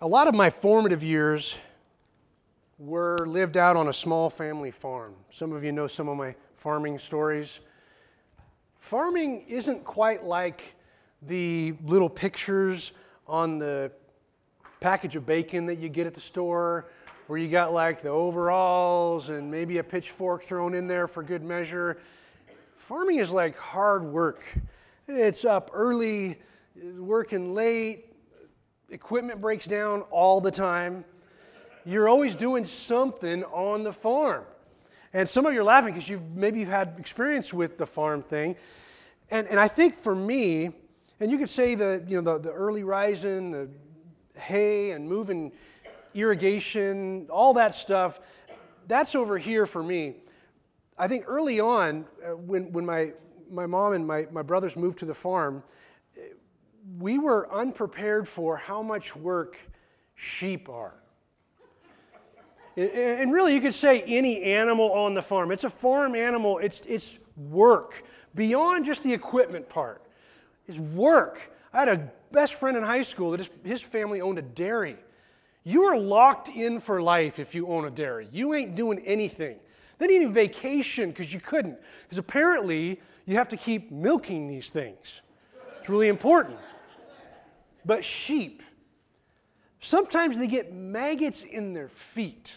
A lot of my formative years were lived out on a small family farm. Some of you know some of my farming stories. Farming isn't quite like the little pictures on the package of bacon that you get at the store, where you got like the overalls and maybe a pitchfork thrown in there for good measure. Farming is like hard work. It's up early, working late, equipment breaks down all the time. You're always doing something on the farm. And some of you are laughing because you've maybe you've had experience with the farm thing. And, and I think for me, and you could say the, you know, the, the early rising, the hay and moving irrigation, all that stuff, that's over here for me. I think early on, uh, when, when my, my mom and my, my brothers moved to the farm, we were unprepared for how much work sheep are. And really, you could say any animal on the farm. It's a farm animal, it's, it's work beyond just the equipment part. It's work. I had a best friend in high school that his, his family owned a dairy. You are locked in for life if you own a dairy. You ain't doing anything. They didn't even vacation because you couldn't. Because apparently, you have to keep milking these things. It's really important. But sheep, sometimes they get maggots in their feet.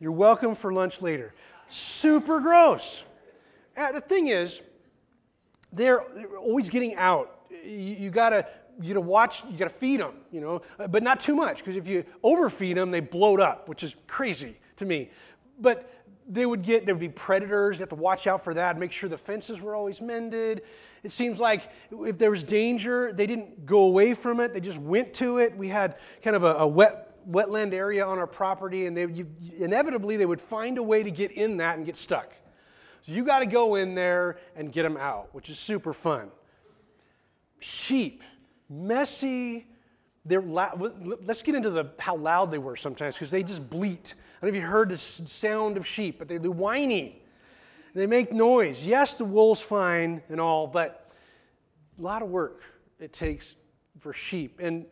You're welcome for lunch later. Super gross. Uh, the thing is, they're, always getting out. You, you gotta you gotta watch. You gotta feed them, you know, uh, but not too much because if you overfeed them, they bloat up, which is crazy to me. But they would get there would be predators. You have to watch out for that. Make sure the fences were always mended. It seems like if there was danger, they didn't go away from it. They just went to it. We had kind of a, a wet wetland area on our property, and they, you, inevitably they would find a way to get in that and get stuck. So you got to go in there and get them out, which is super fun. Sheep, messy. They're loud. let's get into the, how loud they were sometimes because they just bleat. I don't know if you heard the sound of sheep, but they're, they're whiny. They make noise. Yes, the wool's fine and all, but a lot of work it takes for sheep. And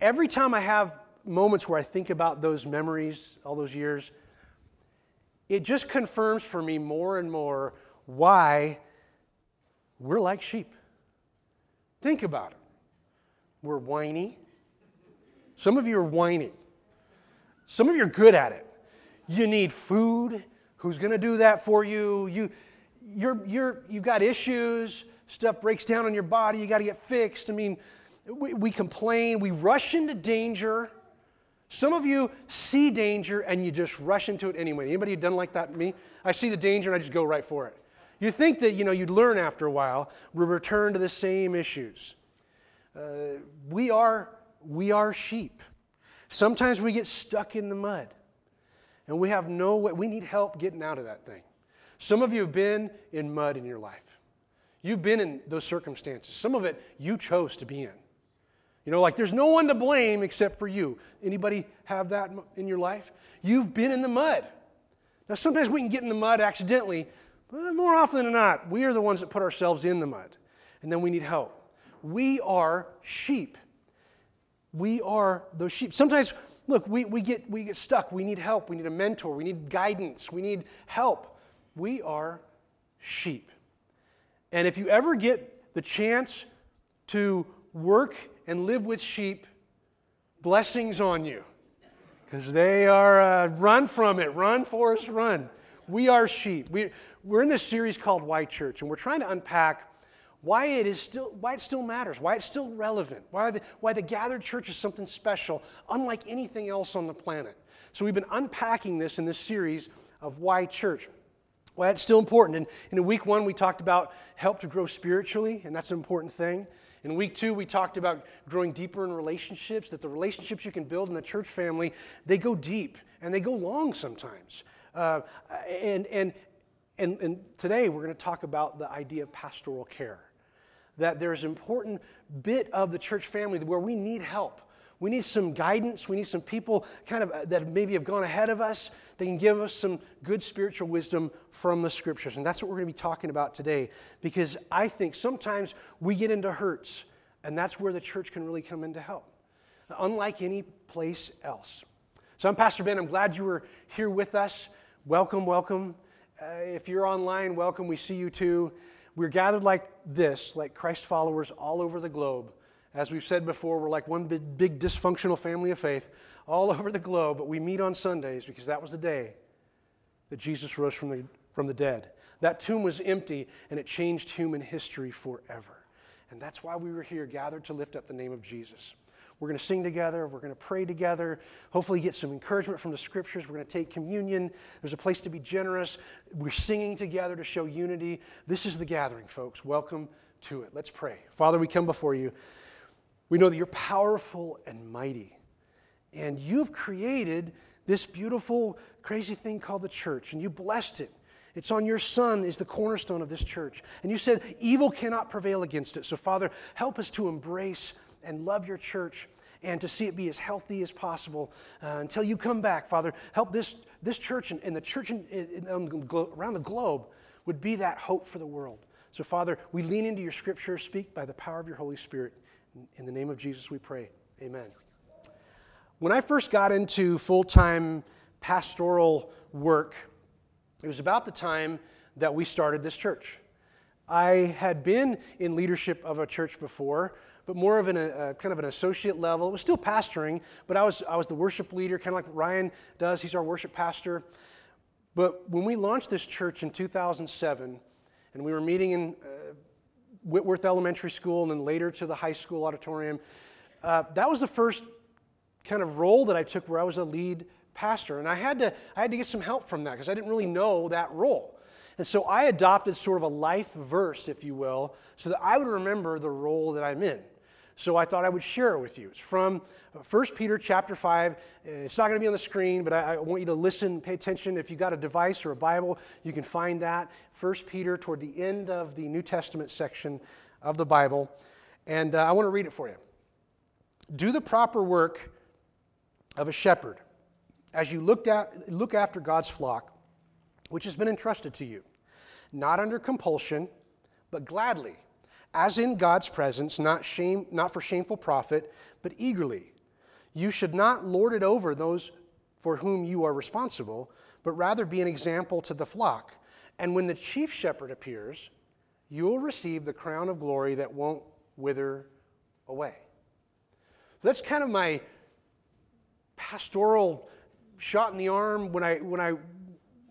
every time I have moments where I think about those memories, all those years, it just confirms for me more and more why we're like sheep. Think about it. We're whiny. Some of you are whiny. Some of you are good at it. You need food. Who's going to do that for you? You, you're, you're, you've got issues. Stuff breaks down on your body. You got to get fixed. I mean, we, we complain, we rush into danger. Some of you see danger and you just rush into it anyway. Anybody done like that? Me? I see the danger and I just go right for it. You think that you know you'd learn after a while. We return to the same issues. Uh, we are we are sheep. Sometimes we get stuck in the mud, and we have no way. We need help getting out of that thing. Some of you have been in mud in your life. You've been in those circumstances. Some of it you chose to be in. You know, like there's no one to blame except for you. Anybody have that in your life? You've been in the mud. Now, sometimes we can get in the mud accidentally, but more often than not, we are the ones that put ourselves in the mud, and then we need help. We are sheep. We are those sheep. Sometimes, look, we, we, get, we get stuck. We need help. We need a mentor. We need guidance. We need help. We are sheep. And if you ever get the chance to work and live with sheep, blessings on you. Because they are, uh, run from it, run, Forrest, run. We are sheep. We, we're in this series called Why Church, and we're trying to unpack why it is still why it still matters why it's still relevant why the, why the gathered church is something special unlike anything else on the planet so we've been unpacking this in this series of why church why it's still important and in week one we talked about help to grow spiritually and that's an important thing in week two, we talked about growing deeper in relationships, that the relationships you can build in the church family, they go deep and they go long sometimes. Uh, and, and, and, and today, we're going to talk about the idea of pastoral care. That there's an important bit of the church family where we need help. We need some guidance. We need some people kind of uh, that maybe have gone ahead of us. They can give us some good spiritual wisdom from the scriptures. And that's what we're going to be talking about today because I think sometimes we get into hurts, and that's where the church can really come in to help. unlike any place else. So I'm Pastor Ben. I'm glad you were here with us. Welcome, welcome. Uh, if you're online, welcome. We see you too. We're gathered like this, like Christ followers all over the globe. As we've said before, we're like one big, big dysfunctional family of faith all over the globe, but we meet on Sundays because that was the day that Jesus rose from the, from the dead. That tomb was empty and it changed human history forever. And that's why we were here, gathered to lift up the name of Jesus. We're going to sing together. We're going to pray together. Hopefully, get some encouragement from the scriptures. We're going to take communion. There's a place to be generous. We're singing together to show unity. This is the gathering, folks. Welcome to it. Let's pray. Father, we come before you. We know that you're powerful and mighty, and you've created this beautiful, crazy thing called the church, and you blessed it. It's on your Son is the cornerstone of this church. And you said evil cannot prevail against it. So, Father, help us to embrace and love your church and to see it be as healthy as possible uh, until you come back, Father. Help this, this church and, and the church in, in, around the globe would be that hope for the world. So, Father, we lean into your scripture. Speak by the power of your Holy Spirit. In the name of Jesus, we pray. Amen. When I first got into full time pastoral work, it was about the time that we started this church. I had been in leadership of a church before, but more of an, a, kind of an associate level. It was still pastoring, but I was, I was the worship leader, kind of like Ryan does. He's our worship pastor. But when we launched this church in 2007, and we were meeting in uh, Whitworth Elementary School and then later to the high school auditorium, uh, that was the first kind of role that I took where I was a lead pastor. And I had to, I had to get some help from that because I didn't really know that role. And so I adopted sort of a life verse, if you will, so that I would remember the role that I'm in. So I thought I would share it with you. It's from 1 Peter chapter 5. It's not going to be on the screen, but I, I want you to listen, pay attention. If you've got a device or a Bible, you can find that. 1 Peter, toward the end of the New Testament section of the Bible. And uh, I want to read it for you. Do the proper work of a shepherd as you looked at, look after God's flock, which has been entrusted to you, not under compulsion, but gladly, as in God's presence, not, shame, not for shameful profit, but eagerly. You should not lord it over those for whom you are responsible, but rather be an example to the flock. And when the chief shepherd appears, you will receive the crown of glory that won't wither away. So that's kind of my pastoral shot in the arm when I, when I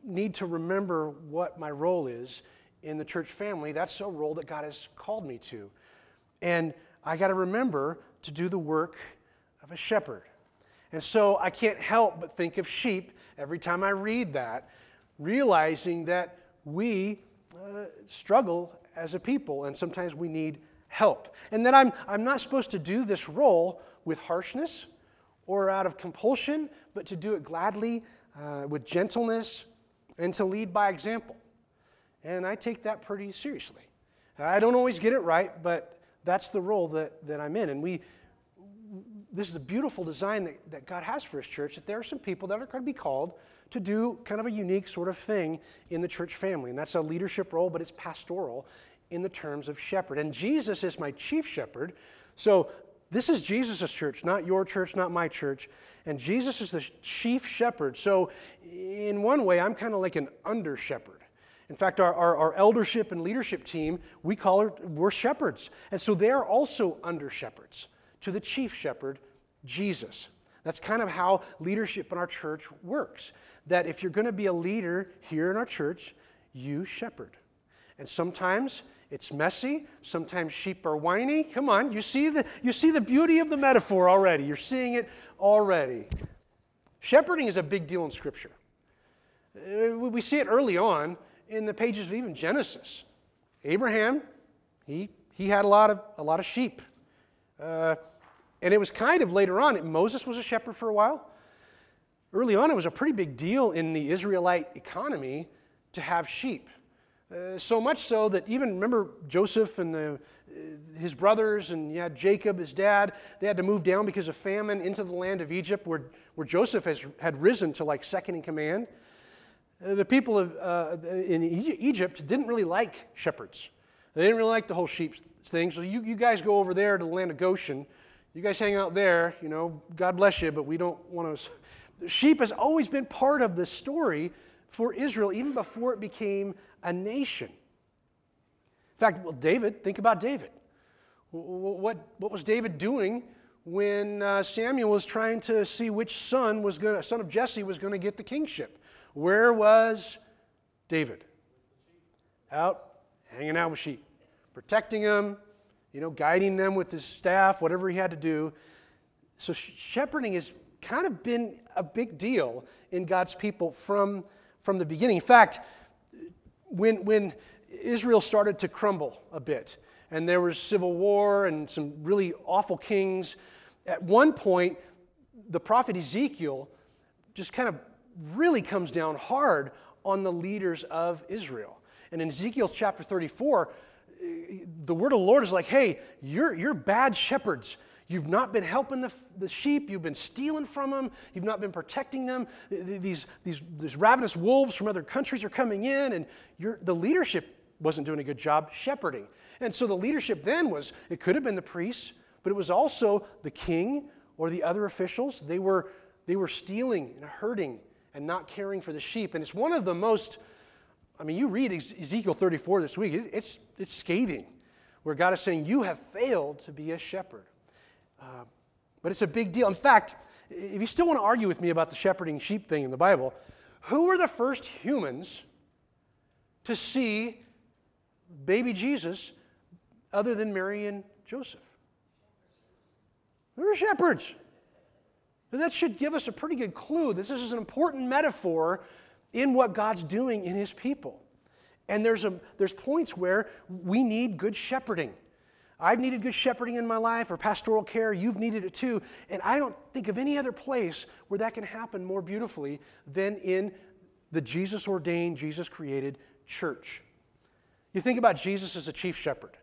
need to remember what my role is in the church family. That's a role that God has called me to. And I got to remember to do the work of a shepherd. And so I can't help but think of sheep every time I read that, realizing that we uh, struggle as a people and sometimes we need help. And that I'm, I'm not supposed to do this role with harshness or out of compulsion, but to do it gladly, uh, with gentleness, and to lead by example. And I take that pretty seriously. I don't always get it right, but that's the role that, that I'm in. And we, this is a beautiful design that, that God has for His church, that there are some people that are going to be called to do kind of a unique sort of thing in the church family. And that's a leadership role, but it's pastoral in the terms of shepherd. And Jesus is my chief shepherd. So this is Jesus' church, not your church, not my church. And Jesus is the chief shepherd. So, in one way, I'm kind of like an under shepherd. In fact, our, our, our, eldership and leadership team, we call it, we're shepherds. And so they are also under shepherds to the chief shepherd, Jesus. That's kind of how leadership in our church works. That if you're going to be a leader here in our church, you shepherd. And sometimes it's messy. Sometimes sheep are whiny. Come on, you see the, you see the beauty of the metaphor already. You're seeing it already. Shepherding is a big deal in Scripture. Uh, we see it early on in the pages of even Genesis. Abraham, he, he had a lot of, a lot of sheep. Uh, and it was kind of later on, Moses was a shepherd for a while. Early on, it was a pretty big deal in the Israelite economy to have sheep. Uh, so much so that even remember Joseph and the, uh, his brothers, and you had Jacob, his dad, they had to move down because of famine into the land of Egypt, where, where Joseph has, had risen to like second in command. The people of, uh, in Egypt didn't really like shepherds. They didn't really like the whole sheep thing. So you, you guys go over there to the land of Goshen. You guys hang out there, you know, God bless you, but we don't want to. Sheep has always been part of the story for Israel, even before it became a nation. In fact, well, David, think about David. What, what was David doing when uh, Samuel was trying to see which son was going son of Jesse was going to get the kingship? Where was David? Out hanging out with sheep, protecting them, you know, guiding them with his staff, whatever he had to do. So shepherding has kind of been a big deal in God's people from, from the beginning. In fact, when, when Israel started to crumble a bit, and there was civil war and some really awful kings, at one point, the prophet Ezekiel just kind of really comes down hard on the leaders of Israel. And in Ezekiel chapter 34, the word of the Lord is like, hey, you're, you're bad shepherds. You've not been helping the, the sheep. You've been stealing from them. You've not been protecting them. These, these, these ravenous wolves from other countries are coming in, and the leadership wasn't doing a good job shepherding. And so the leadership then was it could have been the priests, but it was also the king or the other officials. They were, they were stealing and hurting and not caring for the sheep. And it's one of the most, I mean, you read Ezekiel 34 this week, it's, it's scathing, where God is saying, You have failed to be a shepherd. Uh, but it's a big deal. In fact, if you still want to argue with me about the shepherding sheep thing in the Bible, who were the first humans to see baby Jesus other than Mary and Joseph? They were shepherds. And that should give us a pretty good clue. that This is an important metaphor in what God's doing in his people. And there's, a, there's points where we need good shepherding. I've needed good shepherding in my life or pastoral care. You've needed it too. And I don't think of any other place where that can happen more beautifully than in the Jesus ordained, Jesus created church. You think about Jesus as a chief shepherd.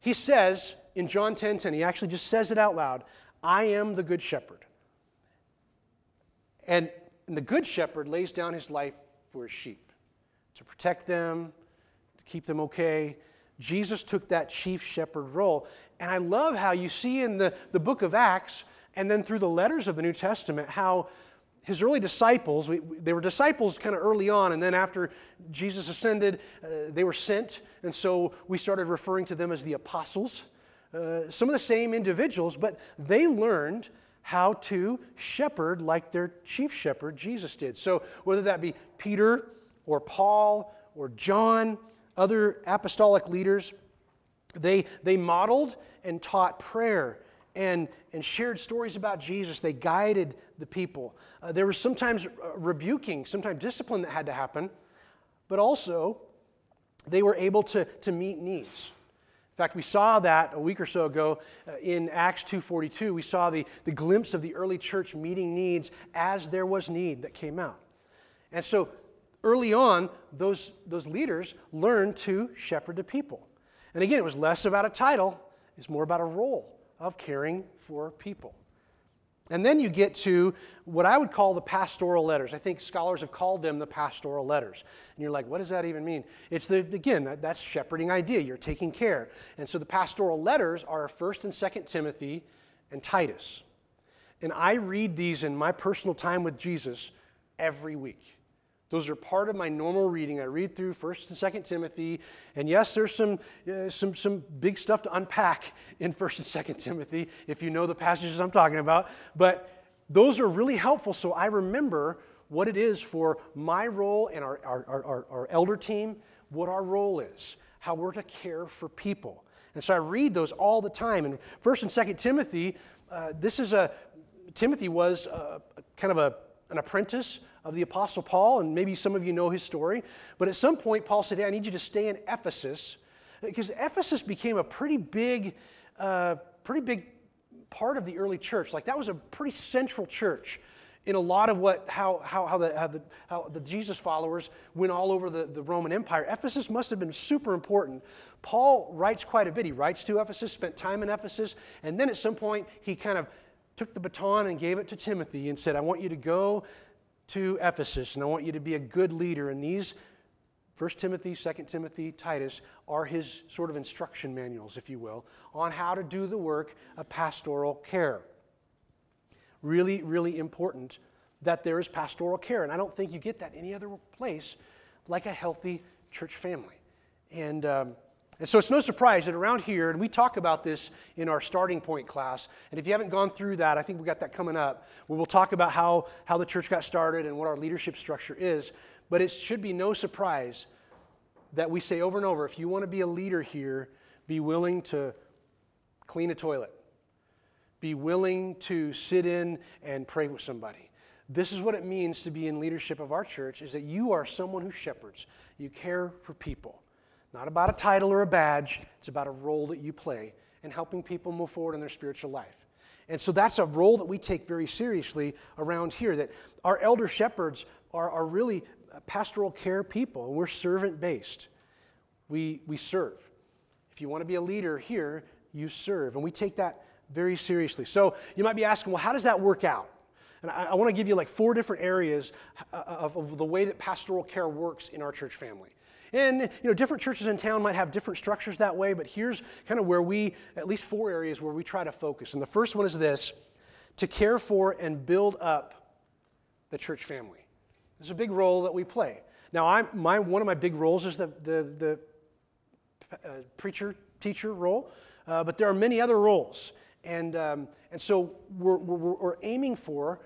He says in John 10 10, he actually just says it out loud I am the good shepherd. And, the good shepherd lays down his life for his sheep to protect them, to keep them okay. Jesus took that chief shepherd role. And I love how you see in the, the book of Acts and then through the letters of the New Testament how his early disciples, we, they were disciples kind of early on, and then after Jesus ascended, uh, they were sent. And so we started referring to them as the apostles. Uh, some of the same individuals, but they learned how to shepherd like their chief shepherd, Jesus did. So whether that be Peter or Paul or John, other apostolic leaders, they, they modeled and taught prayer and, and shared stories about Jesus. They guided the people. Uh, there was sometimes rebuking, sometimes discipline that had to happen, but also they were able to, to meet needs. In fact, we saw that a week or so ago uh, in Acts 2.42. We saw the, the glimpse of the early church meeting needs as there was need that came out. And so early on, those, those leaders learned to shepherd the people. And again, it was less about a title, it's more about a role of caring for people. And then you get to what I would call the pastoral letters. I think scholars have called them the pastoral letters. And you're like, what does that even mean? It's the, again, that's shepherding idea. You're taking care. And so the pastoral letters are 1st and 2nd Timothy and Titus. And I read these in my personal time with Jesus every week. Those are part of my normal reading. I read through 1st and 2nd Timothy, and yes, there's some, uh, some, some big stuff to unpack in 1st and 2nd Timothy if you know the passages I'm talking about, but those are really helpful so I remember what it is for my role and our, our, our, our elder team, what our role is, how we're to care for people. And so I read those all the time. And 1st and 2nd Timothy, uh, this is a, Timothy was a, kind of a, an apprentice of the Apostle Paul, and maybe some of you know his story. But at some point, Paul said, hey, I need you to stay in Ephesus, because Ephesus became a pretty big, uh, pretty big part of the early church. Like that was a pretty central church in a lot of what how how, how, the, how, the, how the Jesus followers went all over the, the Roman Empire. Ephesus must have been super important. Paul writes quite a bit. He writes to Ephesus, spent time in Ephesus, and then at some point he kind of took the baton and gave it to Timothy and said, I want you to go to Ephesus, and I want you to be a good leader. And these 1 Timothy, 2 Timothy, Titus are his sort of instruction manuals, if you will, on how to do the work of pastoral care. Really, really important that there is pastoral care. And I don't think you get that any other place like a healthy church family. And, um, and so it's no surprise that around here, and we talk about this in our starting point class, and if you haven't gone through that, I think we got that coming up, where we'll talk about how, how the church got started and what our leadership structure is. But it should be no surprise that we say over and over if you want to be a leader here, be willing to clean a toilet, be willing to sit in and pray with somebody. This is what it means to be in leadership of our church is that you are someone who shepherds. You care for people. Not about a title or a badge, it's about a role that you play in helping people move forward in their spiritual life. And so that's a role that we take very seriously around here, that our elder shepherds are, are really pastoral care people, and we're servant based. We, we serve. If you want to be a leader here, you serve. And we take that very seriously. So you might be asking, well, how does that work out? And I, I want to give you like four different areas uh, of, of the way that pastoral care works in our church family. And you know, different churches in town might have different structures that way, but here's kind of where we, at least four areas where we try to focus. And the first one is this to care for and build up the church family. It's a big role that we play. Now, I'm, my, one of my big roles is the, the, the uh, preacher, teacher role, uh, but there are many other roles. And, um, and so we're, we're, we're aiming for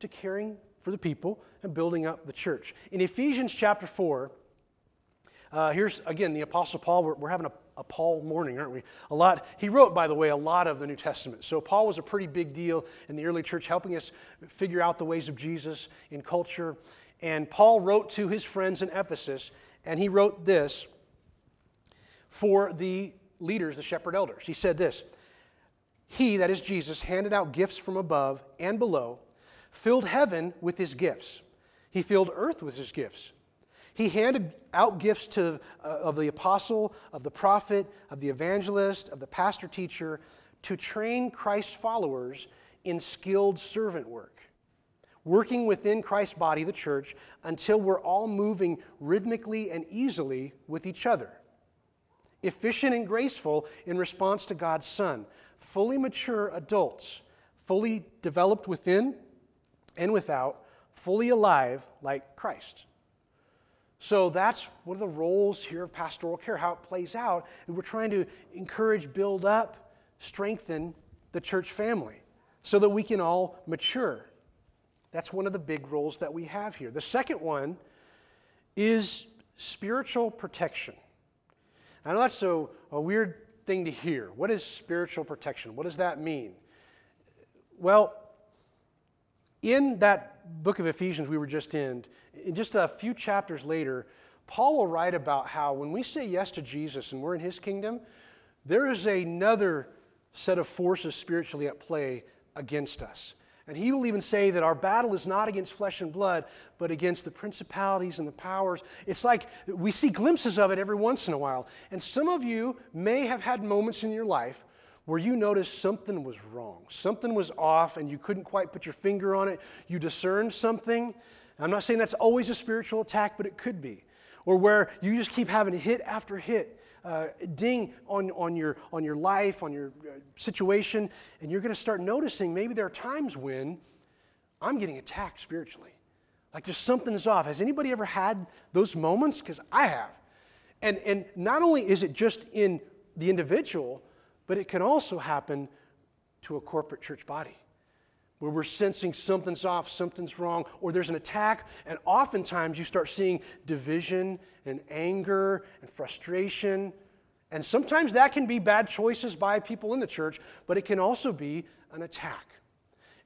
to caring for the people and building up the church. In Ephesians chapter 4, uh, here's again the Apostle Paul. We're, we're having a, a, Paul morning, aren't we? A lot. He wrote, by the way, a lot of the New Testament. So Paul was a pretty big deal in the early church, helping us figure out the ways of Jesus in culture. And Paul wrote to his friends in Ephesus, and he wrote this for the leaders, the shepherd elders. He said this He, that is Jesus, handed out gifts from above and below, filled heaven with his gifts. He filled earth with his gifts. He handed out gifts to, uh, of the apostle, of the prophet, of the evangelist, of the pastor teacher to train Christ's followers in skilled servant work working within Christ's body, the church, until we're all moving rhythmically and easily with each other. Efficient and graceful in response to God's Son. Fully mature adults, fully developed within and without, fully alive like Christ. So that's one of the roles here of pastoral care, how it plays out. And we're trying to encourage, build up, strengthen the church family so that we can all mature. That's one of the big roles that we have here. The second one is spiritual protection. I know that's a, a weird thing to hear. What is spiritual protection? What does that mean? Well, in that book of Ephesians we were just in, in just a few chapters later, Paul will write about how when we say yes to Jesus and we're in his kingdom, there is another set of forces spiritually at play against us. And he will even say that our battle is not against flesh and blood, but against the principalities and the powers. It's like we see glimpses of it every once in a while. And some of you may have had moments in your life where you noticed something was wrong, something was off, and you couldn't quite put your finger on it. You discerned something. I'm not saying that's always a spiritual attack, but it could be. Or where you just keep having hit after hit uh, ding on, on, your, on your life, on your uh, situation, and you're going to start noticing maybe there are times when I'm getting attacked spiritually. Like just something is off. Has anybody ever had those moments? Because I have. And, and not only is it just in the individual, but it can also happen to a corporate church body where we're sensing something's off, something's wrong, or there's an attack, and oftentimes you start seeing division and anger and frustration. And sometimes that can be bad choices by people in the church, but it can also be an attack.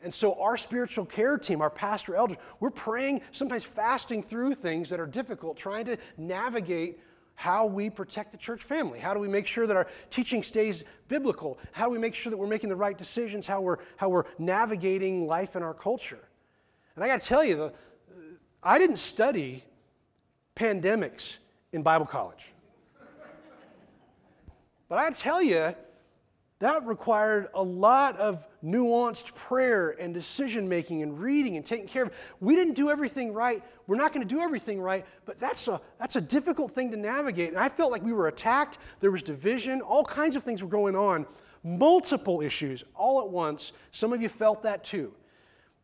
And so, our spiritual care team, our pastor elders, we're praying, sometimes fasting through things that are difficult, trying to navigate how we protect the church family. How do we make sure that our teaching stays biblical? How do we make sure that we're making the right decisions? How we're, how we're navigating life in our culture? And I got to tell you, the, I didn't study pandemics in Bible college. But I tell you, that required a lot of nuanced prayer and decision making and reading and taking care of. We didn't do everything right. We're not going to do everything right, but that's a, that's a difficult thing to navigate. And I felt like we were attacked. There was division. All kinds of things were going on. Multiple issues all at once. Some of you felt that too.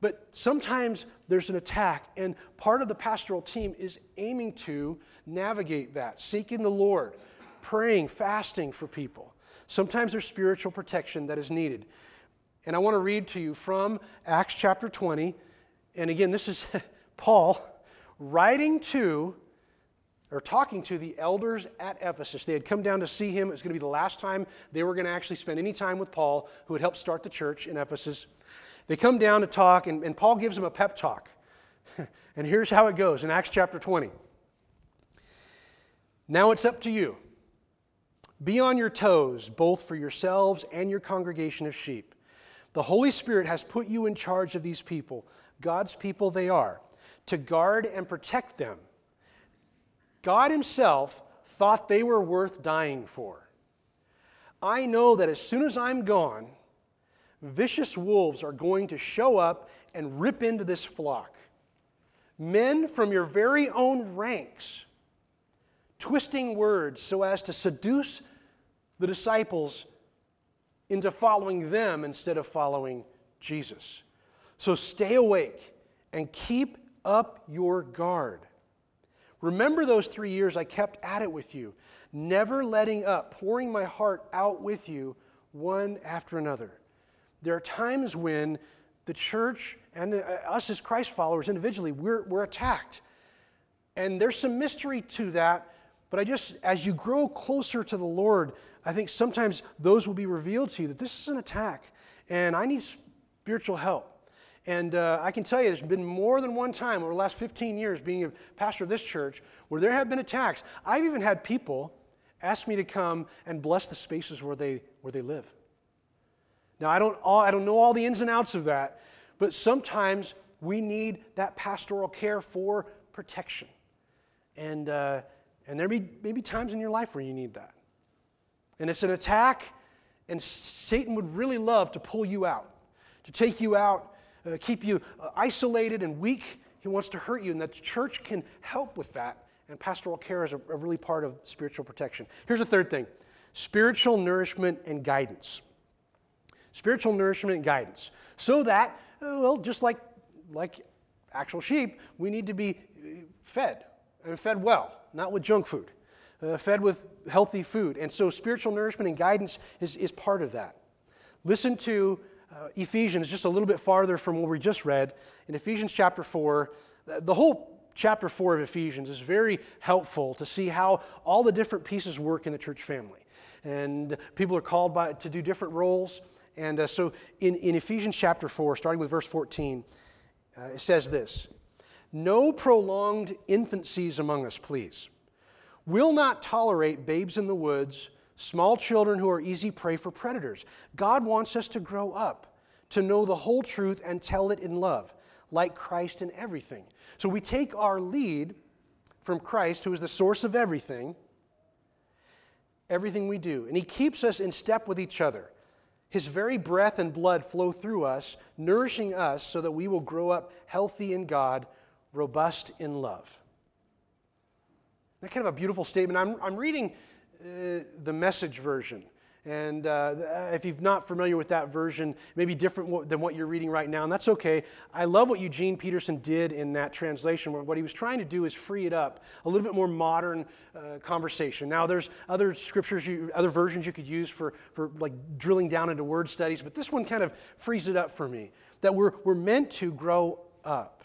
But sometimes there's an attack, and part of the pastoral team is aiming to navigate that, seeking the Lord, praying, fasting for people. Sometimes there's spiritual protection that is needed. And I want to read to you from Acts chapter 20. And again, this is Paul writing to or talking to the elders at Ephesus. They had come down to see him. It was going to be the last time they were going to actually spend any time with Paul, who had helped start the church in Ephesus. They come down to talk, and, and Paul gives them a pep talk. and here's how it goes in Acts chapter 20. Now it's up to you. Be on your toes, both for yourselves and your congregation of sheep. The Holy Spirit has put you in charge of these people, God's people they are, to guard and protect them. God Himself thought they were worth dying for. I know that as soon as I'm gone, vicious wolves are going to show up and rip into this flock. Men from your very own ranks, twisting words so as to seduce the disciples into following them instead of following Jesus. So stay awake and keep up your guard. Remember those three years I kept at it with you, never letting up, pouring my heart out with you one after another. There are times when the church and uh, us as Christ followers individually, we're, we're attacked. And there's some mystery to that, but I just, as you grow closer to the Lord, I think sometimes those will be revealed to you that this is an attack and I need spiritual help. And uh, I can tell you, there's been more than one time over the last 15 years being a pastor of this church where there have been attacks. I've even had people ask me to come and bless the spaces where they, where they live. Now, I don't, all, I don't know all the ins and outs of that, but sometimes we need that pastoral care for protection. And, uh, and there may, may be times in your life where you need that. And it's an attack, and Satan would really love to pull you out, to take you out, uh, keep you uh, isolated and weak. He wants to hurt you, and the church can help with that. And pastoral care is a, a really part of spiritual protection. Here's a third thing spiritual nourishment and guidance. Spiritual nourishment and guidance. So that, uh, well, just like, like actual sheep, we need to be uh, fed and fed well, not with junk food uh, fed with healthy food. And so spiritual nourishment and guidance is, is part of that. Listen to uh, Ephesians just a little bit farther from what we just read. In Ephesians chapter 4, the whole chapter 4 of Ephesians is very helpful to see how all the different pieces work in the church family. And people are called by, to do different roles. And uh, so in, in Ephesians chapter 4, starting with verse 14, uh, it says this No prolonged infancies among us, please will not tolerate babes in the woods, small children who are easy prey for predators. God wants us to grow up, to know the whole truth and tell it in love, like Christ in everything. So we take our lead from Christ, who is the source of everything, everything we do. And He keeps us in step with each other. His very breath and blood flow through us, nourishing us so that we will grow up healthy in God, robust in love. That kind of a beautiful statement. I'm, I'm reading uh, the message version. And uh, if you're not familiar with that version, maybe different than what you're reading right now, and that's okay. I love what Eugene Peterson did in that translation, what he was trying to do is free it up, a little bit more modern uh, conversation. Now, there's other scriptures, you, other versions you could use for, for like drilling down into word studies, but this one kind of frees it up for me that we're, we're meant to grow up.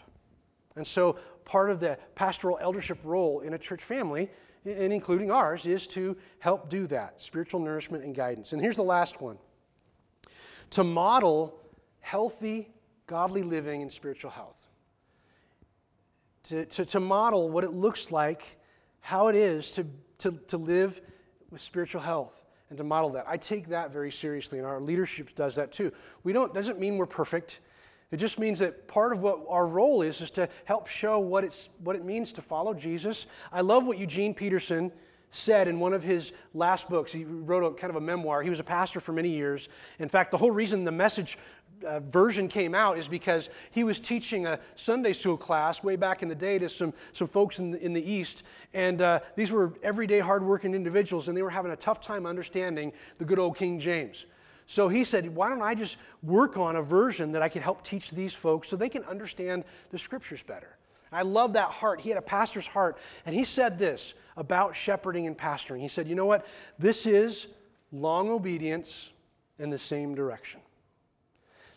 And so part of the pastoral eldership role in a church family, and including ours, is to help do that spiritual nourishment and guidance. And here's the last one to model healthy, godly living and spiritual health. To, to, to model what it looks like, how it is to, to, to live with spiritual health and to model that. I take that very seriously, and our leadership does that too. We don't, doesn't mean we're perfect. It just means that part of what our role is is to help show what, it's, what it means to follow Jesus. I love what Eugene Peterson said in one of his last books, he wrote a kind of a memoir. He was a pastor for many years. In fact, the whole reason the message uh, version came out is because he was teaching a Sunday school class way back in the day to some, some folks in the, in the East. And uh, these were everyday, hardworking individuals, and they were having a tough time understanding the good old King James. So he said, Why don't I just work on a version that I can help teach these folks so they can understand the scriptures better? I love that heart. He had a pastor's heart. And he said this about shepherding and pastoring. He said, You know what? This is long obedience in the same direction.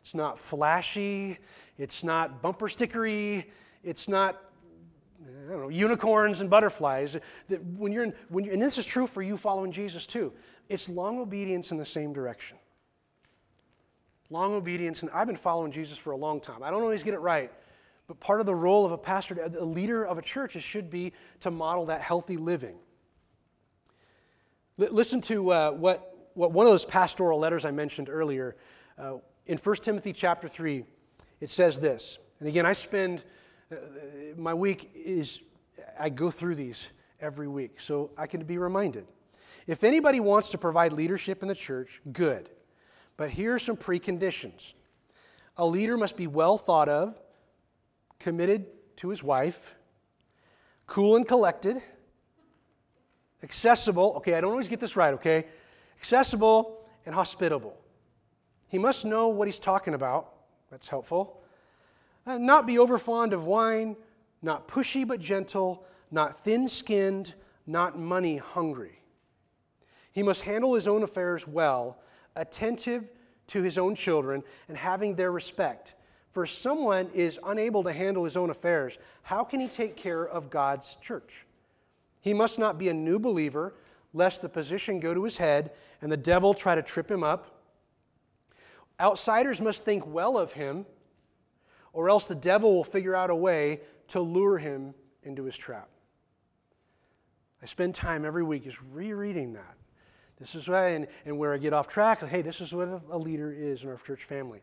It's not flashy, it's not bumper stickery, it's not I don't know, unicorns and butterflies. When you're in, when you're, and this is true for you following Jesus too. It's long obedience in the same direction. Long obedience, and I've been following Jesus for a long time. I don't always get it right, but part of the role of a pastor, a leader of a church, should be to model that healthy living. L- listen to uh, what, what one of those pastoral letters I mentioned earlier. Uh, in 1 Timothy chapter 3, it says this. And again, I spend uh, my week is I go through these every week, so I can be reminded. If anybody wants to provide leadership in the church, good. But here are some preconditions. A leader must be well thought of, committed to his wife, cool and collected, accessible. Okay, I don't always get this right, okay? Accessible and hospitable. He must know what he's talking about. That's helpful. Uh, not be overfond of wine, not pushy but gentle, not thin skinned, not money hungry. He must handle his own affairs well, attentive to his own children, and having their respect. For someone is unable to handle his own affairs, how can he take care of God's church? He must not be a new believer, lest the position go to his head and the devil try to trip him up. Outsiders must think well of him, or else the devil will figure out a way to lure him into his trap. I spend time every week just rereading that. This is and, and where I get off track, hey, this is what a leader is in our church family.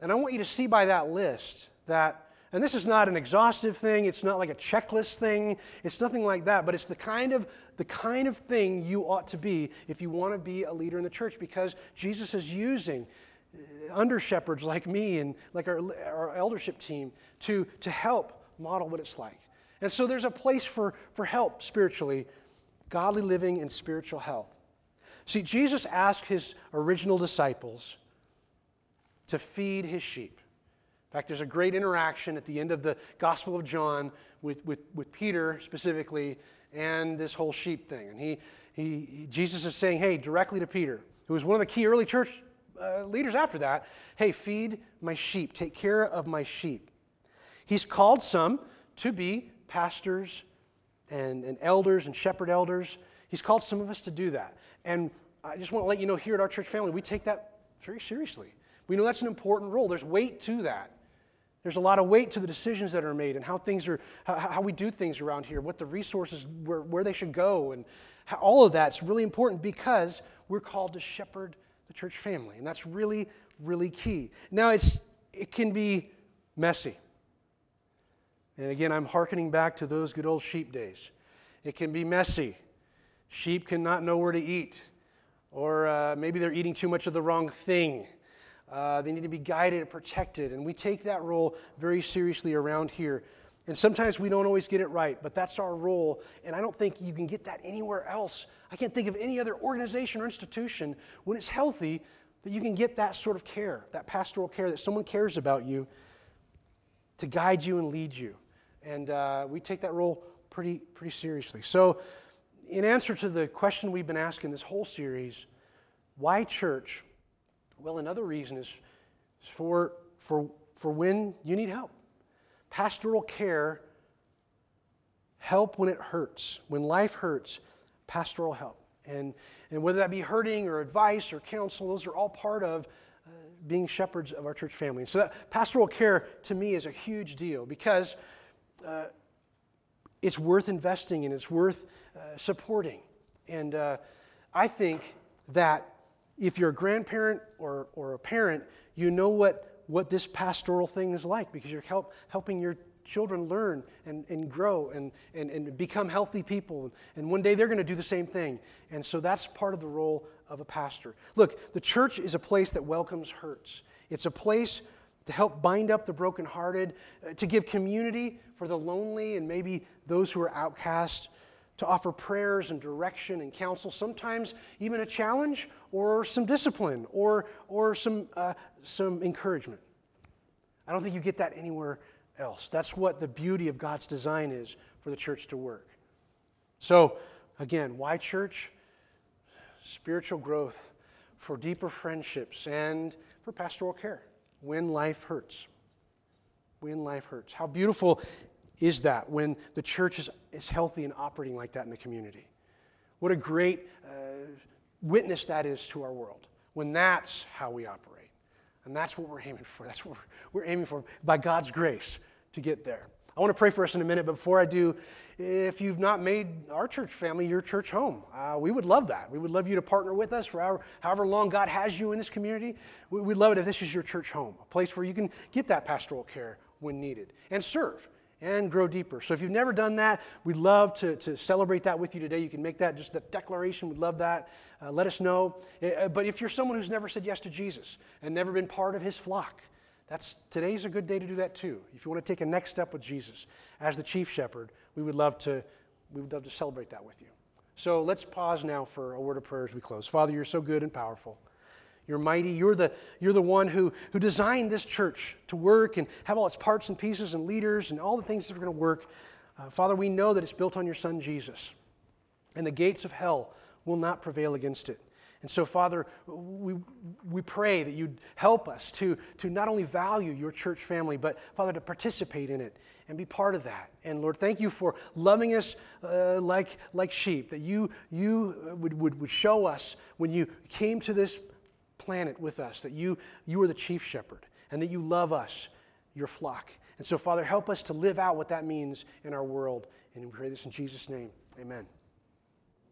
And I want you to see by that list that, and this is not an exhaustive thing, it's not like a checklist thing, it's nothing like that, but it's the kind of the kind of thing you ought to be if you want to be a leader in the church because Jesus is using uh, under shepherds like me and like our, our eldership team to, to help model what it's like. And so there's a place for, for help spiritually, godly living and spiritual health. See, Jesus asked his original disciples to feed his sheep. In fact, there's a great interaction at the end of the Gospel of John with, with, with Peter specifically and this whole sheep thing. And he, he, Jesus is saying, hey, directly to Peter, who was one of the key early church uh, leaders after that hey, feed my sheep, take care of my sheep. He's called some to be pastors and, and elders and shepherd elders. He's called some of us to do that. And I just want to let you know here at our church family, we take that very seriously. We know that's an important role. There's weight to that. There's a lot of weight to the decisions that are made and how things are, how, we do things around here, what the resources, where, where they should go, and how, all of that's really important because we're called to shepherd the church family. And that's really, really key. Now, it's, it can be messy. And again, I'm hearkening back to those good old sheep days. It can be messy. Sheep cannot know where to eat, or uh, maybe they're eating too much of the wrong thing. Uh, they need to be guided and protected, and we take that role very seriously around here. And sometimes we don't always get it right, but that's our role. And I don't think you can get that anywhere else. I can't think of any other organization or institution when it's healthy that you can get that sort of care, that pastoral care, that someone cares about you to guide you and lead you. And uh, we take that role pretty, pretty seriously. So, in answer to the question we've been asking this whole series, why church? Well, another reason is for, for, for when you need help. Pastoral care, help when it hurts, when life hurts, pastoral help. And, and whether that be hurting or advice or counsel, those are all part of uh, being shepherds of our church family. so that pastoral care to me is a huge deal because uh, it's worth investing in, it's worth supporting. And uh, I think that if you're a grandparent or, or a parent, you know what what this pastoral thing is like because you're help, helping your children learn and, and grow and, and, and become healthy people. And one day they're going to do the same thing. And so that's part of the role of a pastor. Look, the church is a place that welcomes hurts, it's a place to help bind up the brokenhearted, uh, to give community for the lonely and maybe those who are outcast, to offer prayers and direction and counsel, sometimes even a challenge or some discipline or, or some, uh, some encouragement. I don't think you get that anywhere else. That's what the beauty of God's design is for the church to work. So, again, why church? Spiritual growth for deeper friendships and for pastoral care when life hurts. When life hurts. How beautiful is that when the church is, is healthy and operating like that in the community? What a great uh, witness that is to our world when that's how we operate. And that's what we're aiming for. That's what we're, we're aiming for by God's grace to get there. I want to pray for us in a minute, but before I do, if you've not made our church family your church home, uh, we would love that. We would love you to partner with us for however, however long God has you in this community. We, would love it if this is your church home, a place where you can get that pastoral care when needed and serve and grow deeper. So if you've never done that, we'd love to, to celebrate that with you today. You can make that just a declaration. We'd love that. Uh, let us know. Uh, but if you're someone who's never said yes to Jesus and never been part of his flock, that's today's a good day to do that too. If you want to take a next step with Jesus as the chief shepherd, we would love to we would love to celebrate that with you. So let's pause now for a word of prayer as we close. Father, you're so good and powerful. You're mighty. You're the, you're the one who, who designed this church to work and have all its parts and pieces and leaders and all the things that are going to work. Uh, Father, we know that it's built on your Son, Jesus. And the gates of hell will not prevail against it. And so, Father, we, we pray that you'd help us to, to not only value your church family, but, Father, to participate in it and be part of that. And Lord, thank you for loving us uh, like, like sheep, that you, you would, would, would show us when you came to this planet with us, that you, you are the chief shepherd, and that you love us, your flock. And so, Father, help us to live out what that means in our world. And we pray this in Jesus' name. Amen.